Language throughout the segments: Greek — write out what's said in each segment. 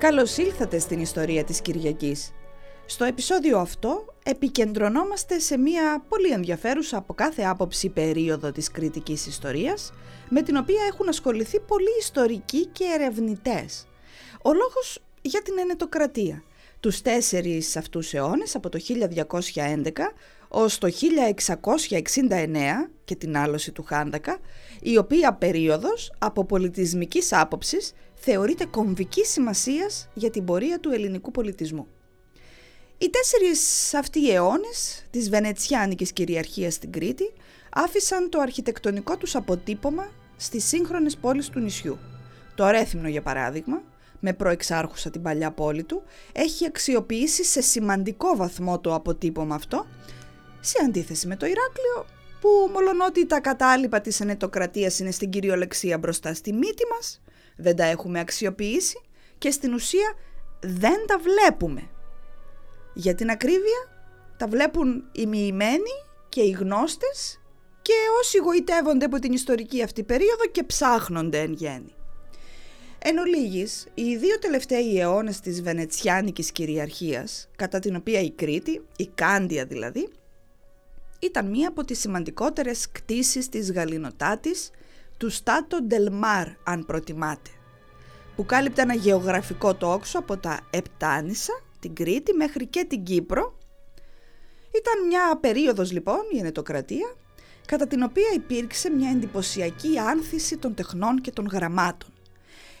Καλώς ήλθατε στην ιστορία της Κυριακής. Στο επεισόδιο αυτό επικεντρωνόμαστε σε μια πολύ ενδιαφέρουσα από κάθε άποψη περίοδο της κριτικής ιστορίας, με την οποία έχουν ασχοληθεί πολλοί ιστορικοί και ερευνητές. Ο λόγος για την ενετοκρατία. Τους τέσσερις αυτούς αιώνες, από το 1211 ως το 1669 και την άλωση του Χάνδακα, η οποία περίοδος από πολιτισμικής άποψης θεωρείται κομβικής σημασίας για την πορεία του ελληνικού πολιτισμού. Οι τέσσερις αυτοί αιώνες της Βενετσιάνικης κυριαρχίας στην Κρήτη άφησαν το αρχιτεκτονικό τους αποτύπωμα στις σύγχρονες πόλεις του νησιού. Το Ρέθυμνο για παράδειγμα, με προεξάρχουσα την παλιά πόλη του, έχει αξιοποιήσει σε σημαντικό βαθμό το αποτύπωμα αυτό, σε αντίθεση με το Ηράκλειο, που μολονότι τα κατάλοιπα της ενετοκρατίας είναι στην κυριολεξία μπροστά στη μύτη μας, δεν τα έχουμε αξιοποιήσει και στην ουσία δεν τα βλέπουμε. Για την ακρίβεια τα βλέπουν οι μοιημένοι και οι γνώστες και όσοι γοητεύονται από την ιστορική αυτή περίοδο και ψάχνονται εν γέννη. Εν ολίγης, οι δύο τελευταίοι αιώνες της Βενετσιάνικης κυριαρχίας, κατά την οποία η Κρήτη, η Κάντια δηλαδή, ήταν μία από τις σημαντικότερες κτίσεις της γαλινοτάτης του Στάτο Ντελμάρ, αν προτιμάτε, που κάλυπτε ένα γεωγραφικό τόξο από τα Επτάνησα, την Κρήτη μέχρι και την Κύπρο. Ήταν μια περίοδος λοιπόν, η ενετοκρατία, κατά την οποία υπήρξε μια εντυπωσιακή άνθηση των τεχνών και των γραμμάτων.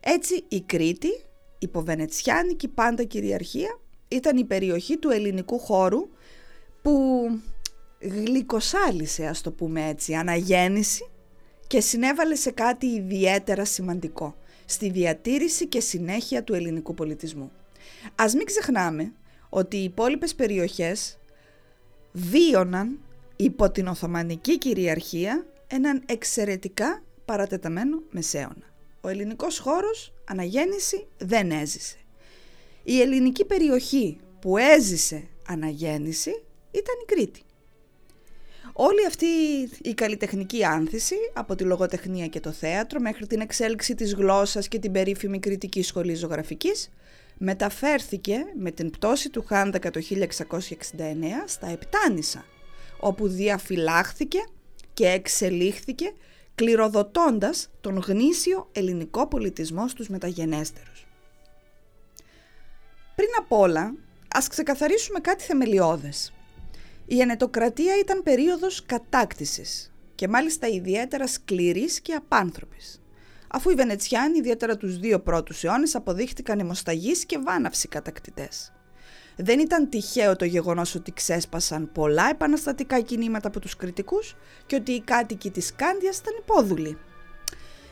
Έτσι η Κρήτη, υποβενετσιάνικη πάντα κυριαρχία, ήταν η περιοχή του ελληνικού χώρου που γλυκοσάλισε, ας το πούμε έτσι, αναγέννηση και συνέβαλε σε κάτι ιδιαίτερα σημαντικό, στη διατήρηση και συνέχεια του ελληνικού πολιτισμού. Ας μην ξεχνάμε ότι οι υπόλοιπες περιοχές βίωναν υπό την Οθωμανική κυριαρχία έναν εξαιρετικά παρατεταμένο μεσαίωνα. Ο ελληνικός χώρος αναγέννηση δεν έζησε. Η ελληνική περιοχή που έζησε αναγέννηση ήταν η Κρήτη. Όλη αυτή η καλλιτεχνική άνθηση, από τη λογοτεχνία και το θέατρο μέχρι την εξέλιξη της γλώσσας και την περίφημη κριτική σχολή ζωγραφικής, μεταφέρθηκε με την πτώση του Χάνδακα το 1669 στα Επτάνησα, όπου διαφυλάχθηκε και εξελίχθηκε κληροδοτώντας τον γνήσιο ελληνικό πολιτισμό στους μεταγενέστερους. Πριν απ' όλα, ας ξεκαθαρίσουμε κάτι θεμελιώδες. Η ενετοκρατία ήταν περίοδος κατάκτησης και μάλιστα ιδιαίτερα σκληρής και απάνθρωπης. Αφού οι Βενετσιάνοι, ιδιαίτερα τους δύο πρώτους αιώνες, αποδείχτηκαν αιμοσταγείς και βάναυσοι κατακτητές. Δεν ήταν τυχαίο το γεγονός ότι ξέσπασαν πολλά επαναστατικά κινήματα από τους κριτικούς και ότι οι κάτοικοι της Κάντιας ήταν υπόδουλοι.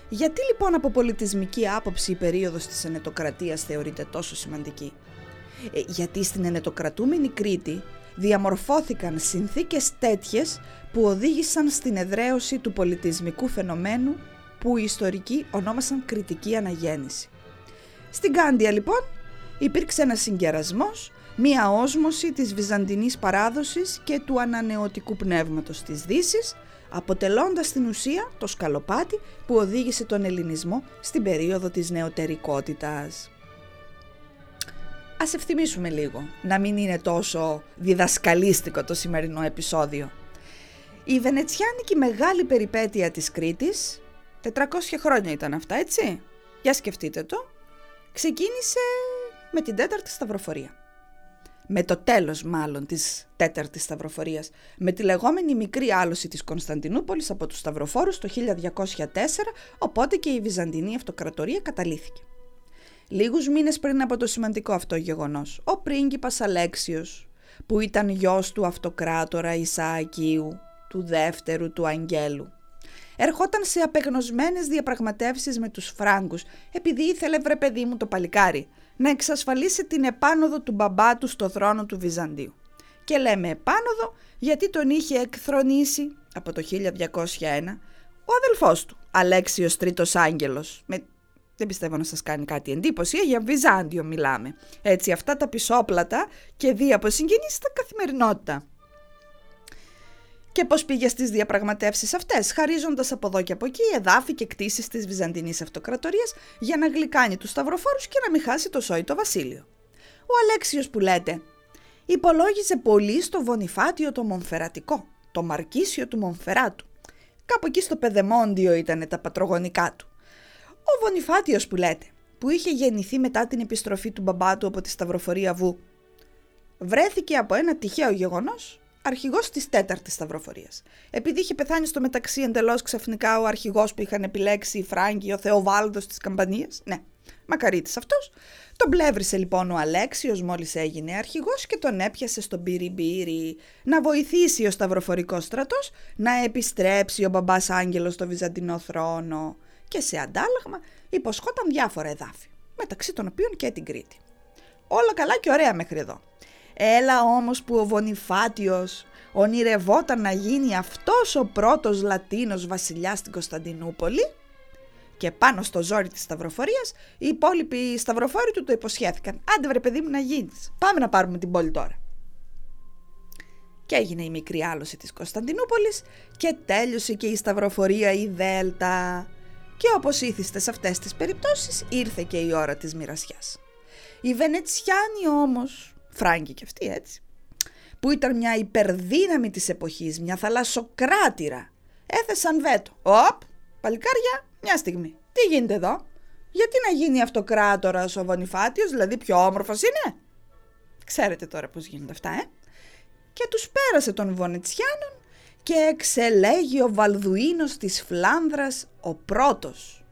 Γιατί λοιπόν από πολιτισμική άποψη η περίοδος της ενετοκρατίας θεωρείται τόσο σημαντική; Ε, γιατί στην ενετοκρατούμενη Κρήτη διαμορφώθηκαν συνθήκες τέτοιες που οδήγησαν στην εδραίωση του πολιτισμικού φαινομένου που οι ιστορικοί ονόμασαν κριτική αναγέννηση. Στην Κάντια λοιπόν υπήρξε ένας συγκερασμός, μία όσμωση της βυζαντινής παράδοσης και του ανανεωτικού πνεύματος της Δύσης, αποτελώντας στην ουσία το σκαλοπάτι που οδήγησε τον ελληνισμό στην περίοδο της νεωτερικότητας. Ας ευθυμίσουμε λίγο, να μην είναι τόσο διδασκαλίστικο το σημερινό επεισόδιο. Η βενετσιάνικη μεγάλη περιπέτεια της Κρήτης, 400 χρόνια ήταν αυτά έτσι, για σκεφτείτε το, ξεκίνησε με την τέταρτη σταυροφορία. Με το τέλος μάλλον της τέταρτης σταυροφορίας, με τη λεγόμενη μικρή άλωση της Κωνσταντινούπολης από τους σταυροφόρους το 1204, οπότε και η Βυζαντινή Αυτοκρατορία καταλήθηκε. Λίγους μήνες πριν από το σημαντικό αυτό γεγονός, ο πρίγκιπας Αλέξιος, που ήταν γιος του αυτοκράτορα Ισαακίου, του δεύτερου του Αγγέλου, ερχόταν σε απεγνωσμένες διαπραγματεύσεις με τους Φράγκους, επειδή ήθελε βρε παιδί μου το παλικάρι, να εξασφαλίσει την επάνωδο του μπαμπά του στο θρόνο του Βυζαντίου. Και λέμε επάνωδο γιατί τον είχε εκθρονήσει από το 1201 ο αδελφός του, Αλέξιος Τρίτος Άγγελος, με δεν πιστεύω να σας κάνει κάτι εντύπωση, για Βυζάντιο μιλάμε. Έτσι αυτά τα πισόπλατα και δύο από συγγενείς στα καθημερινότητα. Και πώς πήγε στις διαπραγματεύσεις αυτές, χαρίζοντας από εδώ και από εκεί εδάφη και κτίσεις της Βυζαντινής Αυτοκρατορίας για να γλυκάνει τους σταυροφόρους και να μην χάσει το σόι το βασίλειο. Ο Αλέξιος που λέτε, υπολόγιζε πολύ στο Βονιφάτιο το Μονφερατικό, το Μαρκίσιο του Μονφεράτου. Κάπου εκεί στο Πεδεμόντιο ήταν τα πατρογονικά του. Ο Βονιφάτιος που λέτε, που είχε γεννηθεί μετά την επιστροφή του μπαμπά του από τη Σταυροφορία Βου, βρέθηκε από ένα τυχαίο γεγονός αρχηγός της τέταρτης Σταυροφορίας. Επειδή είχε πεθάνει στο μεταξύ εντελώς ξαφνικά ο αρχηγός που είχαν επιλέξει οι Φράγκοι, ο Θεοβάλδος της Καμπανίας, ναι, μακαρίτης αυτός, τον πλεύρισε λοιπόν ο Αλέξιος μόλις έγινε αρχηγός και τον έπιασε στον πύριμπύρι να βοηθήσει ο Σταυροφορικός στρατός να επιστρέψει ο μπαμπάς Άγγελος στο Βυζαντινό θρόνο και σε αντάλλαγμα υποσχόταν διάφορα εδάφη, μεταξύ των οποίων και την Κρήτη. Όλα καλά και ωραία μέχρι εδώ. Έλα όμως που ο Βονιφάτιος ονειρευόταν να γίνει αυτός ο πρώτος Λατίνος βασιλιάς στην Κωνσταντινούπολη και πάνω στο ζόρι της σταυροφορίας οι υπόλοιποι σταυροφόροι του το υποσχέθηκαν. Άντε βρε παιδί μου να γίνεις. Πάμε να πάρουμε την πόλη τώρα. Και έγινε η μικρή άλωση της Κωνσταντινούπολης και τέλειωσε και η σταυροφορία η Δέλτα. Και όπως ήθιστες σε αυτές τις περιπτώσεις ήρθε και η ώρα της μοιρασιάς. Οι Βενετσιάνοι όμως Φράγκη και αυτή έτσι, που ήταν μια υπερδύναμη της εποχής, μια θαλασσοκράτηρα, έθεσαν βέτο. Οπ, παλικάρια, μια στιγμή. Τι γίνεται εδώ, γιατί να γίνει αυτοκράτορας ο Βονιφάτιος, δηλαδή πιο όμορφος είναι; Ξέρετε τώρα πώς γίνονται αυτά, ε; Και τους πέρασε των Βονετσιάνων και εξελέγει ο Βαλδουίνος της Φλάνδρας ο πρώτος,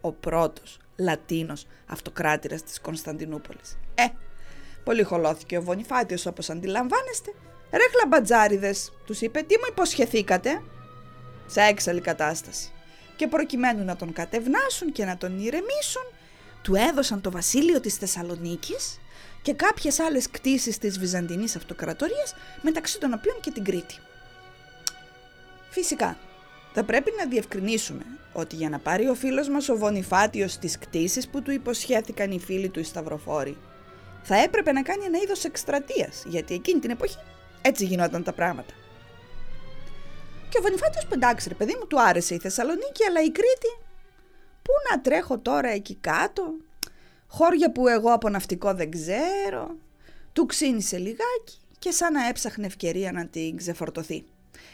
ο πρώτος Λατίνος αυτοκράτηρας της Κωνσταντινούπολης. Ε, Πολύ χολώθηκε ο Βονιφάτιος όπως αντιλαμβάνεστε. Ρε χλαμπατζάριδες, τους είπε τι μου υποσχεθήκατε; Σε έξαλλη κατάσταση. Και προκειμένου να τον κατευνάσουν και να τον ηρεμήσουν, του έδωσαν το βασίλειο της Θεσσαλονίκης και κάποιες άλλες κτίσεις της Βυζαντινής Αυτοκρατορίας, μεταξύ των οποίων και την Κρήτη. Φυσικά, θα πρέπει να διευκρινίσουμε ότι για να πάρει ο φίλος μας ο Βονιφάτιος τις κτίσεις που του υποσχέθηκαν οι φίλοι του οι Σταυροφόροι θα έπρεπε να κάνει ένα είδος εκστρατείας, γιατί εκείνη την εποχή έτσι γινόταν τα πράγματα. Και ο Βανιφάτιος πεντάξει ρε παιδί μου, του άρεσε η Θεσσαλονίκη, αλλά η Κρήτη, πού να τρέχω τώρα εκεί κάτω, χώρια που εγώ από ναυτικό δεν ξέρω, του ξύνησε λιγάκι και σαν να έψαχνε ευκαιρία να την ξεφορτωθεί.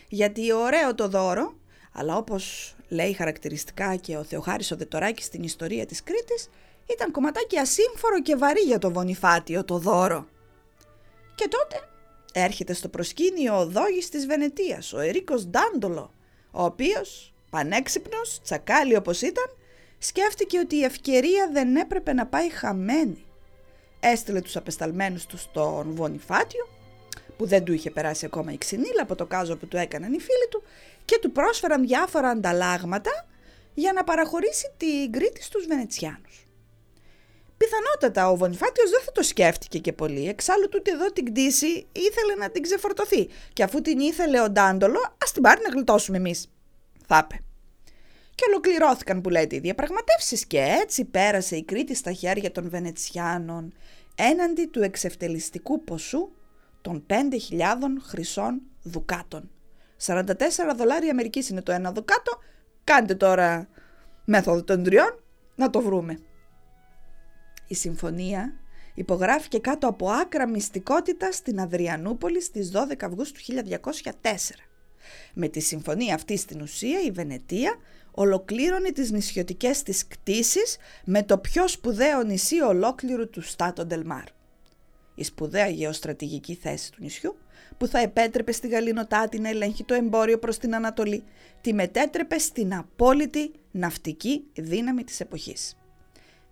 Γιατί ωραίο το δώρο, αλλά όπως λέει χαρακτηριστικά και ο Θεοχάρης ο Δετοράκης στην ιστορία της Κρήτης, ήταν κομματάκι ασύμφορο και βαρύ για το Βονιφάτιο το δώρο. Και τότε έρχεται στο προσκήνιο ο δόγης της Βενετίας, ο Ερίκος Ντάντολο, ο οποίος, πανέξυπνος, τσακάλι όπως ήταν, σκέφτηκε ότι η ευκαιρία δεν έπρεπε να πάει χαμένη. Έστειλε τους απεσταλμένους του στον Βονιφάτιο, που δεν του είχε περάσει ακόμα η ξυνήλα από το κάζο που του έκαναν οι φίλοι του, και του πρόσφεραν διάφορα ανταλλάγματα για να παραχωρήσει την Κρήτη στους Βενετσιάνους. Πιθανότατα ο Βονιφάτιος δεν θα το σκέφτηκε και πολύ, εξάλλου τούτη εδώ την κτήση ήθελε να την ξεφορτωθεί και αφού την ήθελε ο Ντάντολο, ας την πάρει να γλιτώσουμε εμείς. Θα είπε. Και ολοκληρώθηκαν που λέτε οι διαπραγματεύσεις και έτσι πέρασε η Κρήτη στα χέρια των Βενετσιάνων έναντι του εξευτελιστικού ποσού των 5.000 χρυσών δουκάτων. 44 δολάρια Αμερικής είναι το ένα δουκάτο, κάντε τώρα μέθοδο των τριών να το βρούμε. Η συμφωνία υπογράφηκε κάτω από άκρα μυστικότητα στην Αδριανούπολη στις 12 Αυγούστου 1204. Με τη συμφωνία αυτή στην ουσία η Βενετία ολοκλήρωνε τις νησιωτικές της κτίσεις με το πιο σπουδαίο νησί ολόκληρου του Στάτο Ντελμάρ. Η σπουδαία γεωστρατηγική θέση του νησιού που θα επέτρεπε στη Γαλλινοτάτη να ελέγχει το εμπόριο προς την Ανατολή, τη μετέτρεπε στην απόλυτη ναυτική δύναμη της εποχής.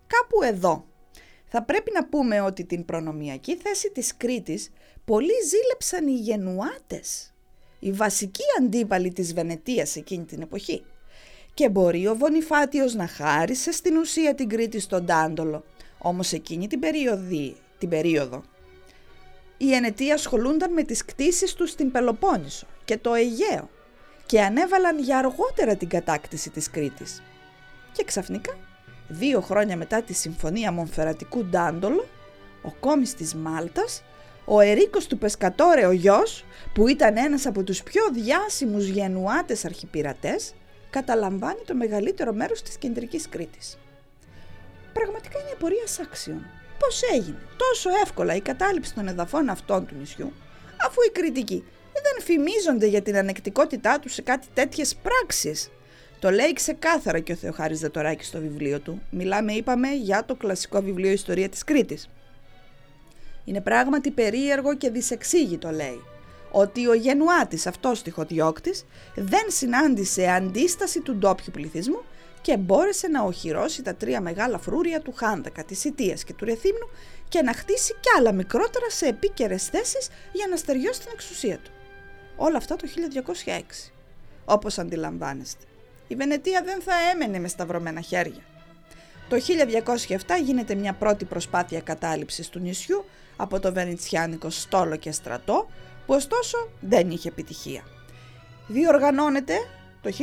Κάπου εδώ θα πρέπει να πούμε ότι την προνομιακή θέση της Κρήτης πολλοί ζήλεψαν οι Γενουάτες, οι βασικοί αντίπαλοι της Βενετίας εκείνη την εποχή. Και μπορεί ο Βονιφάτιος να χάρισε στην ουσία την Κρήτη στον Τάντολο, όμως εκείνη την, περίοδη, την περίοδο οι Ενετοί ασχολούνταν με τις κτίσεις τους στην Πελοπόννησο και το Αιγαίο και ανέβαλαν για αργότερα την κατάκτηση της Κρήτης. Και ξαφνικά Δύο χρόνια μετά τη Συμφωνία Μονφερατικού Ντάντολο, ο κόμις της Μάλτας ο Ερίκος του Πεσκατόρε ο γιος, που ήταν ένας από τους πιο διάσημους γενουάτες αρχιπειρατές, καταλαμβάνει το μεγαλύτερο μέρος της κεντρικής Κρήτης. Πραγματικά είναι πορεία άξιων. Πώς έγινε; Τόσο εύκολα η κατάληψη των εδαφών αυτών του νησιού, αφού οι κριτικοί δεν φημίζονται για την ανεκτικότητά τους σε κάτι τέτοιες πράξεις. Το λέει ξεκάθαρα και ο Θεοχάρης Δετοράκης στο βιβλίο του. Μιλάμε, είπαμε, για το κλασικό βιβλίο Ιστορία της Κρήτης. Είναι πράγματι περίεργο και δυσεξήγητο, λέει, ότι ο γενουάτης αυτός τυχοδιώκτης δεν συνάντησε αντίσταση του ντόπιου πληθυσμού και μπόρεσε να οχυρώσει τα τρία μεγάλα φρούρια του Χάνδακα, της Ιτίας και του Ρεθύμνου και να χτίσει κι άλλα μικρότερα σε επίκαιρες θέσεις για να στεριώσει την εξουσία του. Όλα αυτά το 1206. Όπως αντιλαμβάνεστε. Η Βενετία δεν θα έμενε με σταυρωμένα χέρια. Το 1207 γίνεται μια πρώτη προσπάθεια κατάληψης του νησιού από το βενετσιάνικο στόλο και στρατό, που ωστόσο δεν είχε επιτυχία. Διοργανώνεται το 1208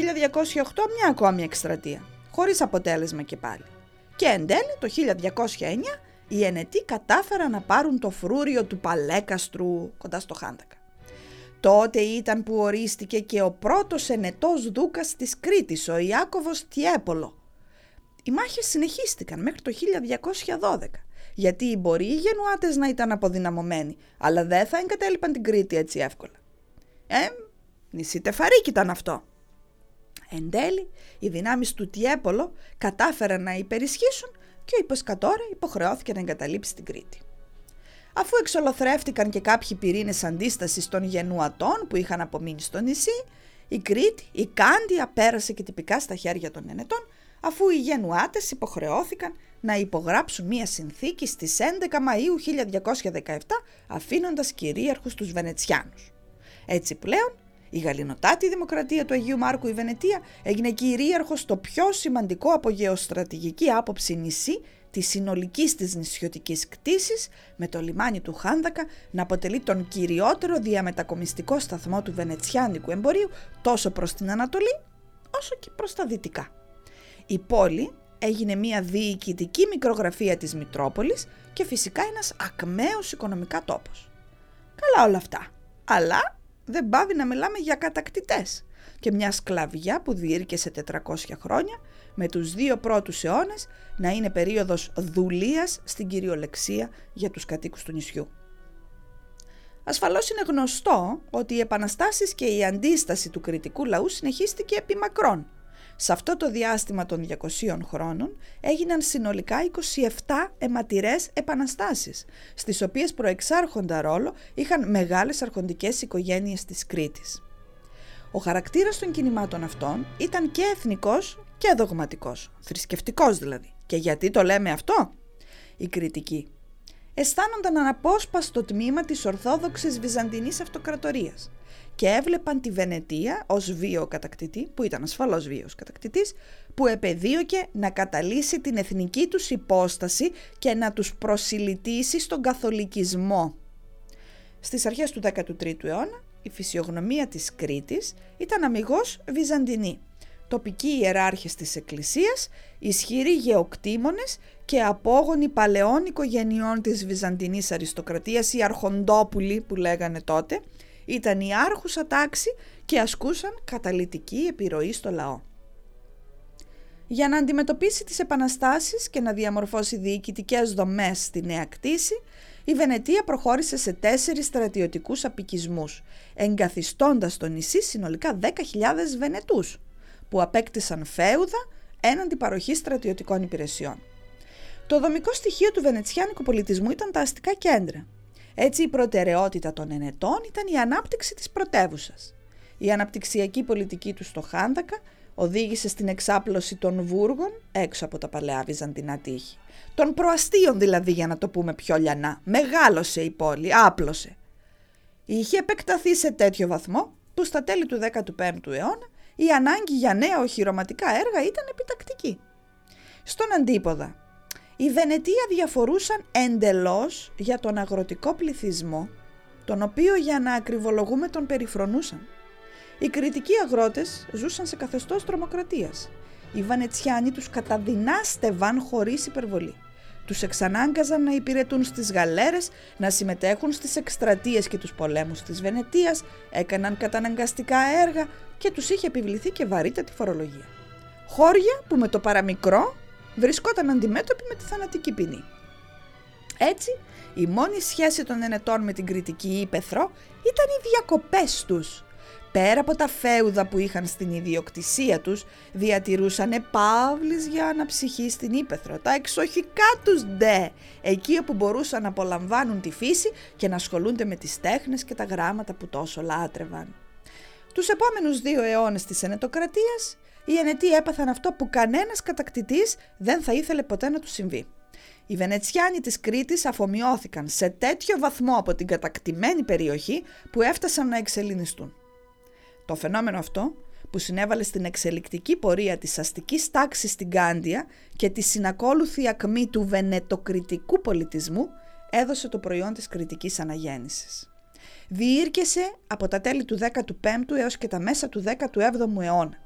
μια ακόμη εκστρατεία, χωρίς αποτέλεσμα και πάλι. Και εν τέλει το 1209 οι Ενετοί κατάφεραν να πάρουν το φρούριο του Παλέκαστρου κοντά στο Χάντακα. Τότε ήταν που ορίστηκε και ο πρώτος ενετός δούκας της Κρήτης, ο Ιάκωβος Τιέπολο. Οι μάχες συνεχίστηκαν μέχρι το 1212, γιατί μπορεί οι γενουάτες να ήταν αποδυναμωμένοι, αλλά δεν θα εγκατέλειπαν την Κρήτη έτσι εύκολα. Ε, νησί Τεφαρίκ ήταν αυτό. Εν τέλει, οι δυνάμεις του Τιέπολο κατάφεραν να υπερισχύσουν και ο Υποσκατόρα υποχρεώθηκε να εγκαταλείψει την Κρήτη. Αφού εξολοθρεύτηκαν και κάποιοι πυρήνες αντίστασης των γενουατών που είχαν απομείνει στο νησί, η Κρήτη, η Κάντια πέρασε και τυπικά στα χέρια των Ενετών, αφού οι γενουάτες υποχρεώθηκαν να υπογράψουν μία συνθήκη στις 11 Μαΐου 1217, αφήνοντας κυρίαρχους τους Βενετσιάνους. Έτσι πλέον, η γαλινοτάτη δημοκρατία του Αγίου Μάρκου η Βενετία έγινε κυρίαρχος στο πιο σημαντικό από γεωστρατηγική άποψη νησί της συνολικής της νησιωτικής κτήσης με το λιμάνι του Χάνδακα να αποτελεί τον κυριότερο διαμετακομιστικό σταθμό του βενετσιάνικου εμπορίου τόσο προς την Ανατολή όσο και προς τα δυτικά. Η πόλη έγινε μια διοικητική μικρογραφία της Μητρόπολης και φυσικά ένας ακμαίος οικονομικά τόπος. Καλά όλα αυτά, αλλά δεν πάβει να μιλάμε για κατακτητές και μια σκλαβιά που διήρκεσε 400 χρόνια με τους δύο πρώτους αιώνες να είναι περίοδος δουλείας στην κυριολεξία για τους κατοίκους του νησιού. Ασφαλώς είναι γνωστό ότι οι επαναστάσεις και η αντίσταση του κριτικού λαού συνεχίστηκε επί μακρόν. Σε αυτό το διάστημα των 200 χρόνων έγιναν συνολικά 27 αιματηρές επαναστάσεις, στις οποίες προεξάρχοντα ρόλο είχαν μεγάλες αρχοντικές οικογένειες της Κρήτης. Ο χαρακτήρας των κινημάτων αυτών ήταν και εθνικός και δογματικός, θρησκευτικός δηλαδή. Και γιατί το λέμε αυτό; Η κριτική. Αισθάνονταν αναπόσπαστο τμήμα της Ορθόδοξης Βυζαντινής Αυτοκρατορίας και έβλεπαν τη Βενετία ως βίο κατακτητή, που ήταν ασφαλώς βίος κατακτητής, που επεδίωκε να καταλύσει την εθνική τους υπόσταση και να τους προσιλητήσει στον καθολικισμό. Στις αρχές του 13ου αιώνα, η φυσιογνωμία της Κρήτης ήταν αμυγός βυζαντινή τοπικοί ιεράρχες της Εκκλησίας, ισχυροί γεωκτήμονες και απόγονοι παλαιών οικογενειών της Βυζαντινής αριστοκρατίας, οι αρχοντόπουλοι που λέγανε τότε, ήταν η άρχουσα τάξη και ασκούσαν καταλητική επιρροή στο λαό. Για να αντιμετωπίσει τις επαναστάσεις και να διαμορφώσει διοικητικές δομές στη νέα κτήση, η Βενετία προχώρησε σε τέσσερις στρατιωτικούς απικισμούς, εγκαθιστώντας το νησί συνολικά 10.000 Βενετούς που απέκτησαν φέουδα έναντι παροχή στρατιωτικών υπηρεσιών. Το δομικό στοιχείο του βενετσιάνικου πολιτισμού ήταν τα αστικά κέντρα. Έτσι η προτεραιότητα των ενετών ήταν η ανάπτυξη της πρωτεύουσας. Η αναπτυξιακή πολιτική του στο Χάνδακα οδήγησε στην εξάπλωση των Βούργων έξω από τα παλαιά Βυζαντινά τείχη. Των προαστίων δηλαδή για να το πούμε πιο λιανά. Μεγάλωσε η πόλη, άπλωσε. Είχε επεκταθεί σε τέτοιο βαθμό που στα τέλη του 15ου αιώνα η ανάγκη για νέα οχυρωματικά έργα ήταν επιτακτική. Στον αντίποδα, οι Βενετία διαφορούσαν εντελώς για τον αγροτικό πληθυσμό, τον οποίο για να ακριβολογούμε τον περιφρονούσαν. Οι κριτικοί αγρότες ζούσαν σε καθεστώς τρομοκρατίας. Οι Βανετσιάνοι τους καταδυνάστευαν χωρίς υπερβολή. τους εξανάγκαζαν να υπηρετούν στις γαλέρες, να συμμετέχουν στις εκστρατείες και τους πολέμους της Βενετίας, έκαναν καταναγκαστικά έργα και τους είχε επιβληθεί και βαρύτατη φορολογία. Χώρια που με το παραμικρό βρισκόταν αντιμέτωποι με τη θανατική ποινή. Έτσι, η μόνη σχέση των ενετών με την κριτική ύπεθρο ήταν οι διακοπές τους. Πέρα από τα φέουδα που είχαν στην ιδιοκτησία τους, διατηρούσαν επαύλης για αναψυχή στην ύπεθρο, τα εξοχικά τους ντε, εκεί όπου μπορούσαν να απολαμβάνουν τη φύση και να ασχολούνται με τις τέχνες και τα γράμματα που τόσο λάτρευαν. Τους επόμενους δύο αιώνες της ενετοκρατίας, οι ενετοί έπαθαν αυτό που κανένας κατακτητής δεν θα ήθελε ποτέ να του συμβεί. Οι Βενετσιάνοι της Κρήτης αφομοιώθηκαν σε τέτοιο βαθμό από την κατακτημένη περιοχή που έφτασαν να εξελινιστούν. Το φαινόμενο αυτό που συνέβαλε στην εξελικτική πορεία της αστικής τάξης στην Κάντια και τη συνακόλουθη ακμή του βενετοκριτικού πολιτισμού έδωσε το προϊόν της κριτικής αναγέννησης. Διήρκεσε από τα τέλη του 15ου έως και τα μέσα του 17ου αιώνα.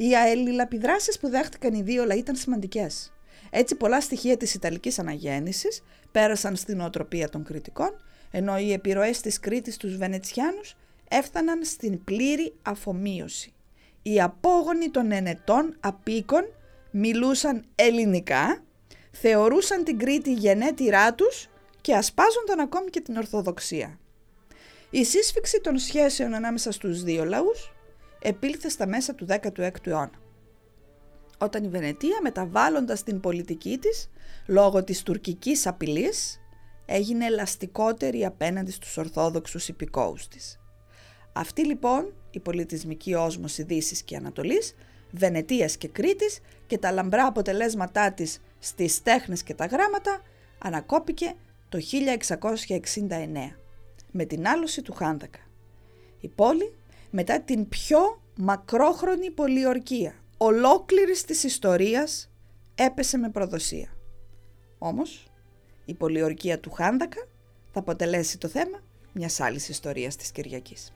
Οι αελληλαπιδράσεις που δέχτηκαν οι δύο λαοί ήταν σημαντικές. Έτσι πολλά στοιχεία της Ιταλικής αναγέννησης πέρασαν στην οτροπία των κριτικών, ενώ οι επιρροές της Κρήτης στους Βενετσιάνους έφταναν στην πλήρη αφομοίωση. Οι απόγονοι των ενετών απίκων μιλούσαν ελληνικά, θεωρούσαν την Κρήτη γενέτειρά τους και ασπάζονταν ακόμη και την Ορθοδοξία. Η σύσφυξη των σχέσεων ανάμεσα στους δύο λαούς επήλθε στα μέσα του 16ου αιώνα. Όταν η Βενετία μεταβάλλοντας την πολιτική της λόγω της τουρκικής απειλής έγινε ελαστικότερη απέναντι στους Ορθόδοξους υπηκόους της. Αυτή λοιπόν η πολιτισμική όσμωση Δύσης και Ανατολής, Βενετίας και Κρήτης και τα λαμπρά αποτελέσματά της στις τέχνες και τα γράμματα ανακόπηκε το 1669 με την άλωση του Χάνδακα. Η πόλη μετά την πιο μακρόχρονη πολιορκία ολόκληρης της ιστορίας έπεσε με προδοσία. Όμως η πολιορκία του Χάνδακα θα αποτελέσει το θέμα μιας άλλης ιστορίας της Κυριακής.